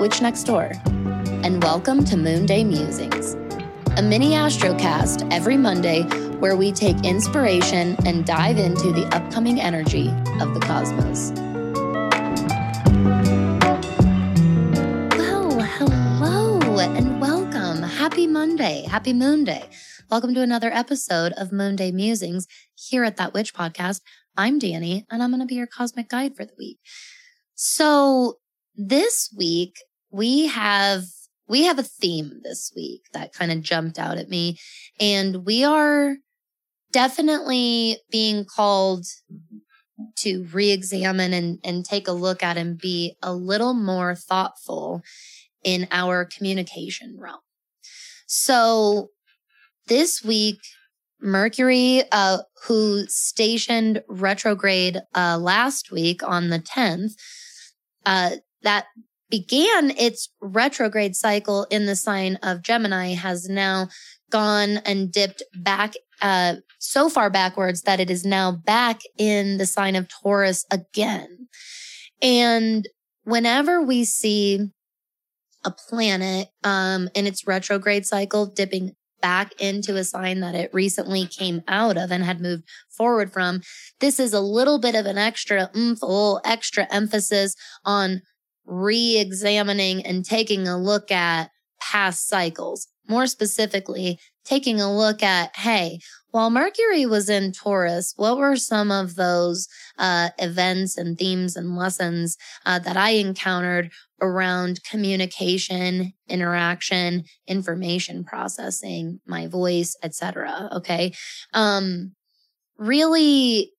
witch next door, and welcome to Moon Day Musings, a mini astrocast every Monday where we take inspiration and dive into the upcoming energy of the cosmos. Well, hello and welcome. Happy Monday. Happy Moon Day. Welcome to another episode of Moon Day Musings here at That Witch Podcast. I'm Danny, and I'm going to be your cosmic guide for the week. So this week we have we have a theme this week that kind of jumped out at me and we are definitely being called to re-examine and, and take a look at and be a little more thoughtful in our communication realm. So this week, Mercury, uh, who stationed retrograde uh, last week on the 10th, uh, that began its retrograde cycle in the sign of Gemini has now gone and dipped back uh, so far backwards that it is now back in the sign of Taurus again. And whenever we see a planet um, in its retrograde cycle dipping back into a sign that it recently came out of and had moved forward from, this is a little bit of an extra oomph, little extra emphasis on re-examining and taking a look at past cycles. More specifically, taking a look at, hey, while Mercury was in Taurus, what were some of those uh, events and themes and lessons uh, that I encountered around communication, interaction, information processing, my voice, etc. Okay, um, really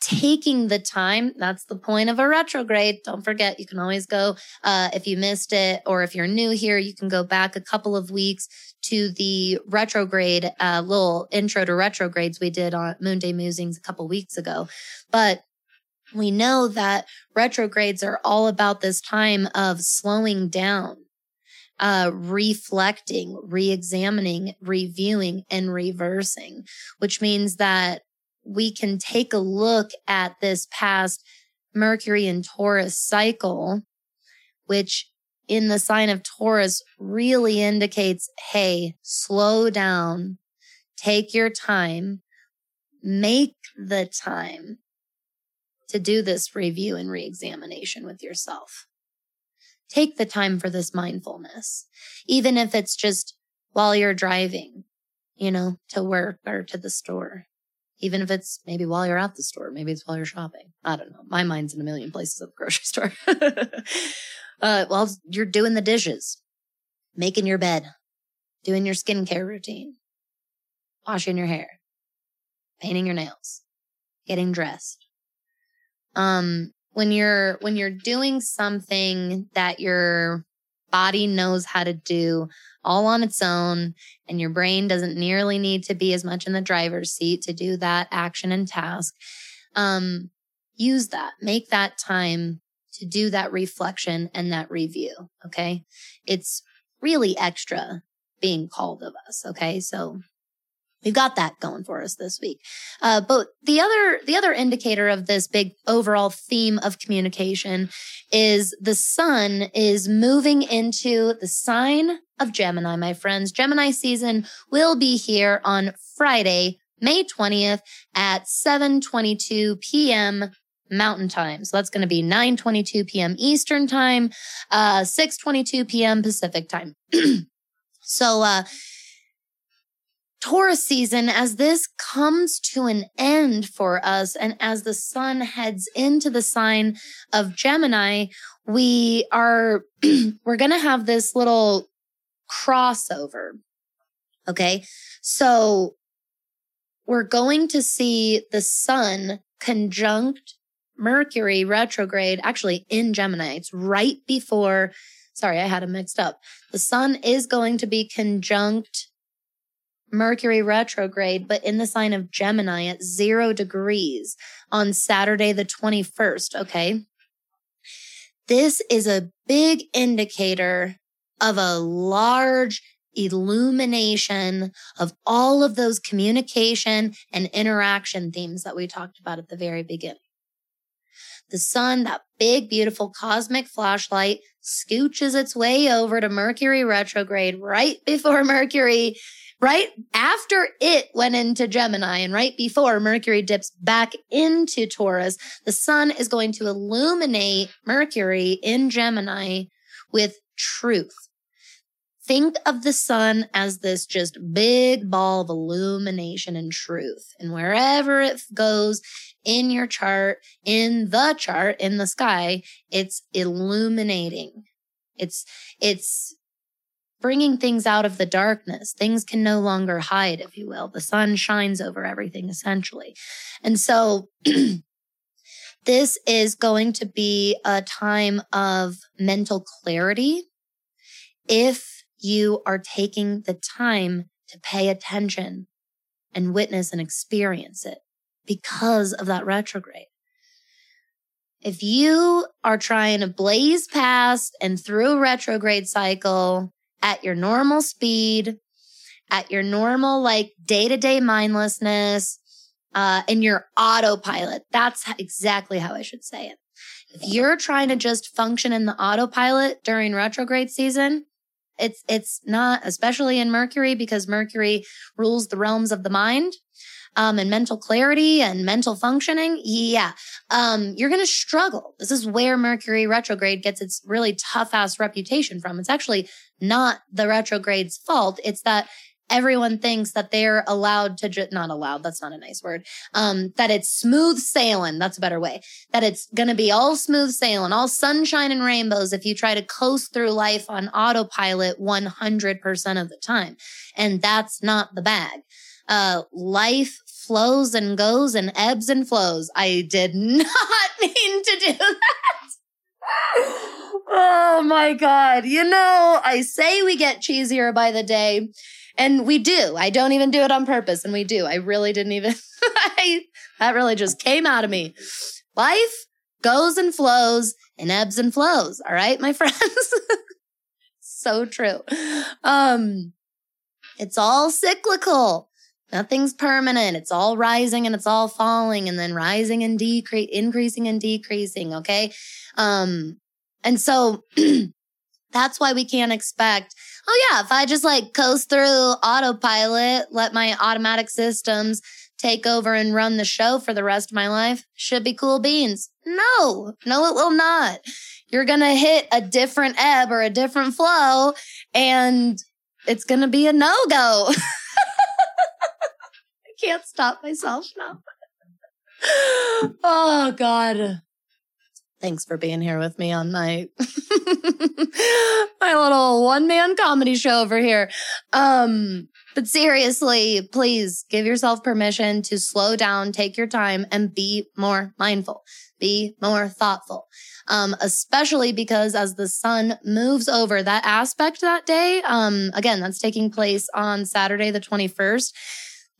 taking the time. That's the point of a retrograde. Don't forget, you can always go, uh, if you missed it or if you're new here, you can go back a couple of weeks to the retrograde, uh, little intro to retrogrades we did on Moon Day Musings a couple weeks ago. But we know that retrogrades are all about this time of slowing down. Uh, reflecting, re-examining, reviewing, and reversing, which means that we can take a look at this past Mercury and Taurus cycle, which in the sign of Taurus really indicates, hey, slow down, take your time, make the time to do this review and reexamination with yourself. Take the time for this mindfulness, even if it's just while you're driving, you know, to work or to the store even if it's maybe while you're at the store, maybe it's while you're shopping. I don't know. My mind's in a million places at the grocery store. uh, while you're doing the dishes, making your bed, doing your skincare routine, washing your hair, painting your nails, getting dressed. Um, when you're, when you're doing something that your body knows how to do all on its own and your brain doesn't nearly need to be as much in the driver's seat to do that action and task. Um, use that, make that time to do that reflection and that review. Okay. It's really extra being called of us. Okay. So We've got that going for us this week. Uh, but the other, the other indicator of this big overall theme of communication is the sun is moving into the sign of Gemini, my friends. Gemini season will be here on Friday, May 20th at 7:22 p.m. Mountain Time. So that's going to be 9:22 p.m. Eastern Time, uh 6:22 p.m. Pacific Time. so uh Taurus season, as this comes to an end for us, and as the sun heads into the sign of Gemini, we are, we're going to have this little crossover. Okay. So we're going to see the sun conjunct Mercury retrograde, actually in Gemini. It's right before, sorry, I had them mixed up. The sun is going to be conjunct Mercury retrograde, but in the sign of Gemini at zero degrees on Saturday, the 21st. Okay. This is a big indicator of a large illumination of all of those communication and interaction themes that we talked about at the very beginning. The sun, that big, beautiful cosmic flashlight, scooches its way over to Mercury retrograde right before Mercury, right after it went into Gemini and right before Mercury dips back into Taurus. The sun is going to illuminate Mercury in Gemini with truth. Think of the sun as this just big ball of illumination and truth. And wherever it goes in your chart, in the chart, in the sky, it's illuminating. It's, it's bringing things out of the darkness. Things can no longer hide, if you will. The sun shines over everything essentially. And so this is going to be a time of mental clarity. If you are taking the time to pay attention and witness and experience it because of that retrograde. If you are trying to blaze past and through a retrograde cycle at your normal speed, at your normal, like day to day mindlessness, uh, in your autopilot, that's exactly how I should say it. If you're trying to just function in the autopilot during retrograde season, it's, it's not, especially in Mercury, because Mercury rules the realms of the mind. Um, and mental clarity and mental functioning, yeah, um, you're going to struggle. This is where Mercury retrograde gets its really tough ass reputation from. It's actually not the retrograde's fault. It's that everyone thinks that they're allowed to just not allowed that's not a nice word um that it's smooth sailing that's a better way that it's going to be all smooth sailing all sunshine and rainbows if you try to coast through life on autopilot 100% of the time and that's not the bag uh life flows and goes and ebbs and flows i did not mean to do that oh my god you know i say we get cheesier by the day and we do. I don't even do it on purpose. And we do. I really didn't even, I, that really just came out of me. Life goes and flows and ebbs and flows. All right, my friends. so true. Um, it's all cyclical. Nothing's permanent. It's all rising and it's all falling and then rising and decrease, increasing and decreasing. Okay. Um, and so that's why we can't expect oh yeah, if I just like coast through autopilot, let my automatic systems take over and run the show for the rest of my life, should be cool beans. No, no, it will not. You're going to hit a different ebb or a different flow and it's going to be a no go. Can't stop myself now. oh God. Thanks for being here with me on my my little one man comedy show over here. Um, but seriously, please give yourself permission to slow down, take your time and be more mindful, be more thoughtful. Um, especially because as the sun moves over that aspect that day, um, again, that's taking place on Saturday, the 21st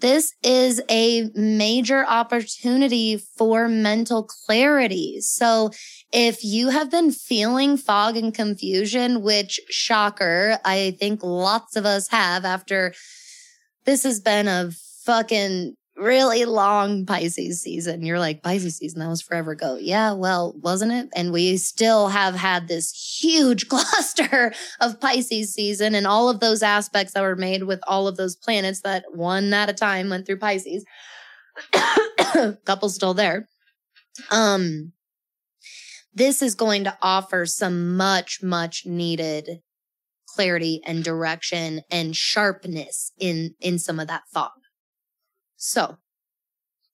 this is a major opportunity for mental clarity. So if you have been feeling fog and confusion, which shocker, I think lots of us have after this has been a fucking really long Pisces season. You're like, Pisces season, that was forever ago. Yeah, well, wasn't it? And we still have had this huge cluster of Pisces season and all of those aspects that were made with all of those planets that one at a time went through Pisces. Couple still there. Um, this is going to offer some much, much needed clarity and direction and sharpness in, in some of that fog. So,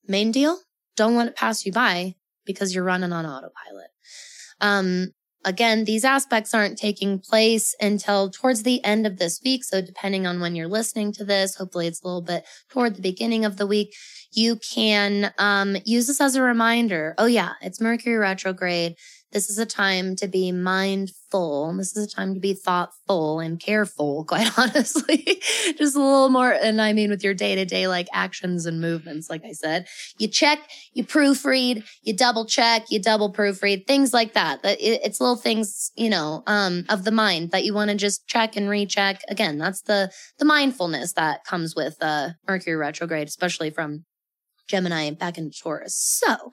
main deal, don't let it pass you by because you're running on autopilot. Um, again, these aspects aren't taking place until towards the end of this week. So depending on when you're listening to this, hopefully it's a little bit toward the beginning of the week, you can um, use this as a reminder. Oh yeah, it's Mercury retrograde. This is a time to be mindful. This is a time to be thoughtful and careful, quite honestly. Just a little more. And I mean, with your day to day, like actions and movements, like I said, you check, you proofread, you double check, you double proofread, things like that. It's little things, you know, um, of the mind that you want to just check and recheck. Again, that's the, the mindfulness that comes with, uh, Mercury retrograde, especially from Gemini back into Taurus. So,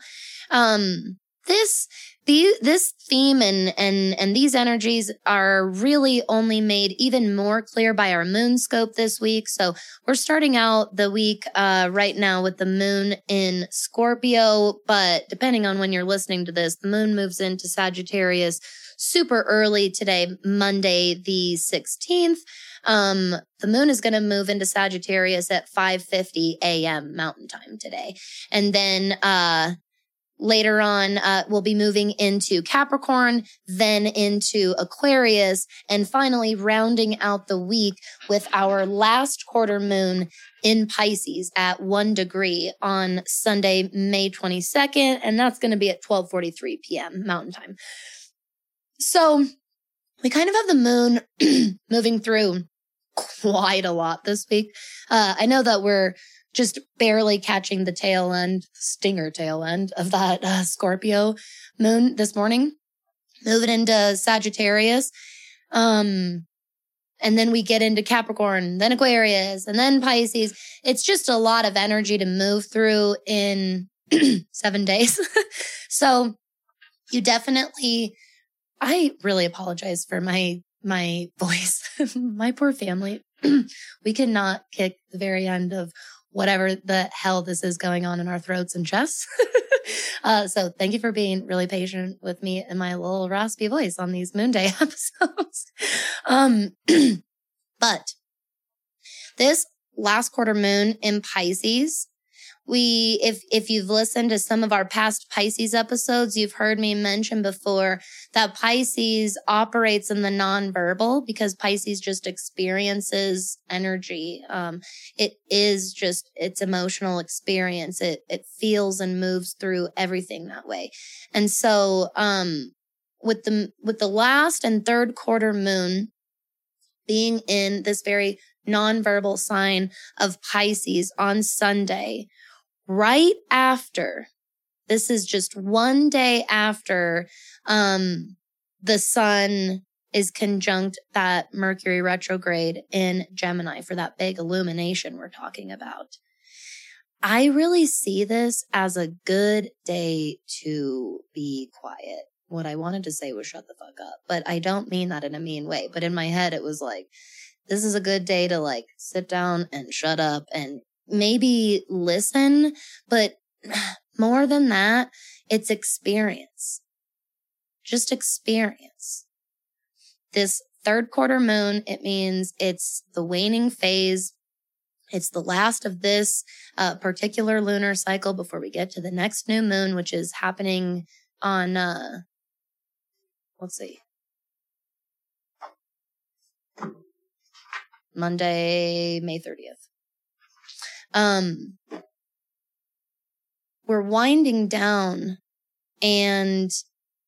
um, this the, this theme and, and, and these energies are really only made even more clear by our moon scope this week. So we're starting out the week, uh, right now with the moon in Scorpio, but depending on when you're listening to this, the moon moves into Sagittarius super early today, Monday, the 16th. Um, the moon is going to move into Sagittarius at 5:50 a.m. Mountain Time today, and then uh, Later on, uh, we'll be moving into Capricorn, then into Aquarius, and finally rounding out the week with our last quarter moon in Pisces at one degree on Sunday, May 22nd. And that's going to be at 1243 p.m. Mountain Time. So we kind of have the moon moving through quite a lot this week. Uh, I know that we're just barely catching the tail end, stinger tail end of that uh, Scorpio moon this morning, moving into Sagittarius. Um, and then we get into Capricorn, then Aquarius, and then Pisces. It's just a lot of energy to move through in seven days. so you definitely, I really apologize for my, my voice, my poor family. we cannot kick the very end of whatever the hell this is going on in our throats and chests. uh, so thank you for being really patient with me and my little raspy voice on these Moon Day episodes. um, but this last quarter moon in Pisces we if if you've listened to some of our past Pisces episodes, you've heard me mention before that Pisces operates in the nonverbal because Pisces just experiences energy. Um, it is just its emotional experience. It it feels and moves through everything that way. And so um with the with the last and third quarter moon being in this very nonverbal sign of Pisces on Sunday, right after this is just one day after um, the sun is conjunct that Mercury retrograde in Gemini for that big illumination we're talking about. I really see this as a good day to be quiet. What I wanted to say was shut the fuck up, but I don't mean that in a mean way. But in my head, it was like, this is a good day to like sit down and shut up and maybe listen, but more than that, it's experience. Just experience. This third quarter moon, it means it's the waning phase. It's the last of this uh, particular lunar cycle before we get to the next new moon, which is happening on, uh, let's see, Monday, May 30th. Um, we're winding down and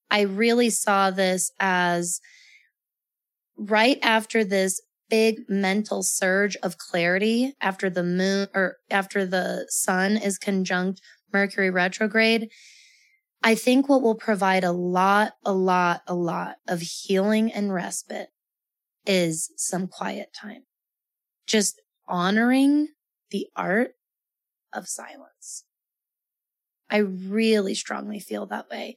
I really saw this as right after this big mental surge of clarity after the moon or after the sun is conjunct Mercury retrograde. I think what will provide a lot, a lot, a lot of healing and respite is some quiet time. Just honoring the art of silence. I really strongly feel that way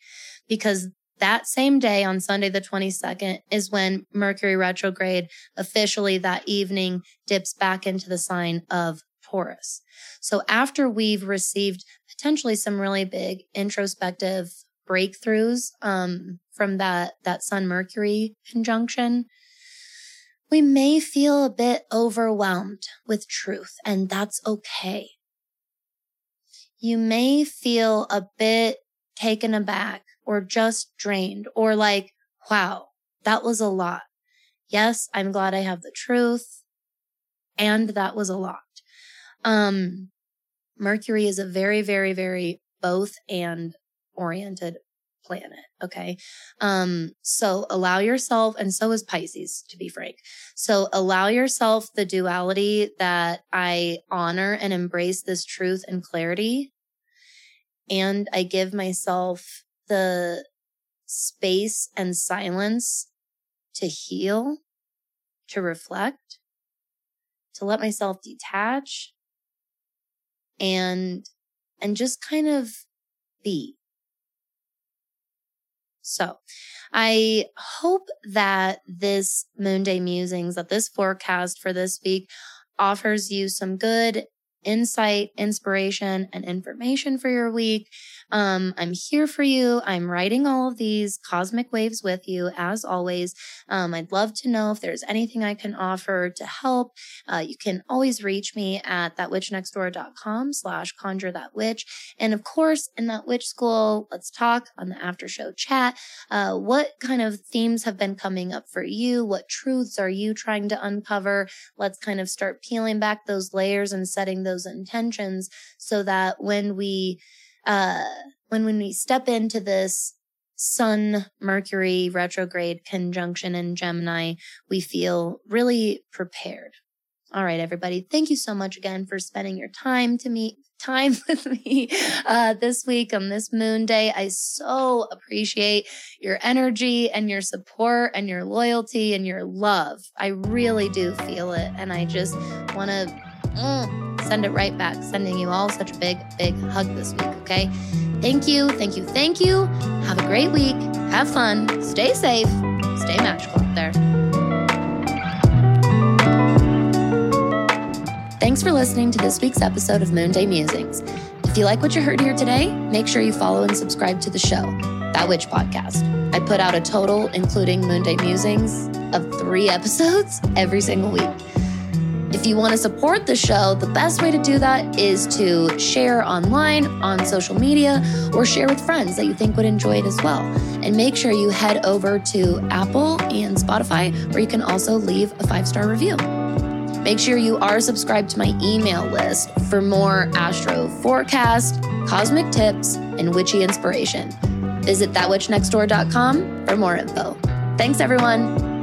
because that same day on Sunday, the 22nd, is when Mercury retrograde officially that evening dips back into the sign of Taurus. So after we've received potentially some really big introspective breakthroughs um, from that that Sun Mercury conjunction, we may feel a bit overwhelmed with truth, and that's okay. You may feel a bit taken aback or just drained or like, wow, that was a lot. Yes, I'm glad I have the truth. And that was a lot. Um, Mercury is a very, very, very both and oriented planet. Okay. Um, so allow yourself, and so is Pisces, to be frank. So allow yourself the duality that I honor and embrace this truth and clarity. And I give myself the space and silence to heal, to reflect, to let myself detach and, and just kind of be So I hope that this Moon Day Musings, that this forecast for this week offers you some good insight, inspiration, and information for your week. Um, I'm here for you. I'm writing all of these cosmic waves with you as always. Um, I'd love to know if there's anything I can offer to help. Uh, you can always reach me at thatwitchnextdoor.com slash conjure that witch. And of course, in that witch school, let's talk on the after show chat. Uh, what kind of themes have been coming up for you? What truths are you trying to uncover? Let's kind of start peeling back those layers and setting those intentions so that when we uh, when when we step into this Sun Mercury retrograde conjunction in Gemini, we feel really prepared. All right, everybody. Thank you so much again for spending your time to meet time with me uh, this week on this moon day. I so appreciate your energy and your support and your loyalty and your love. I really do feel it. And I just want to mm, send it right back, sending you all such a big, big hug this week. Okay. Thank you. Thank you. Thank you. Have a great week. Have fun. Stay safe. Stay magical out there. Thanks for listening to this week's episode of Moon Day Musings. If you like what you heard here today, make sure you follow and subscribe to the show, That Witch Podcast. I put out a total, including Moon Day Musings, of three episodes every single week. If you want to support the show, the best way to do that is to share online, on social media, or share with friends that you think would enjoy it as well. And make sure you head over to Apple and Spotify, where you can also leave a five star review. Make sure you are subscribed to my email list for more astro forecast, cosmic tips, and witchy inspiration. Visit thatwitchnextdoor.com for more info. Thanks, everyone.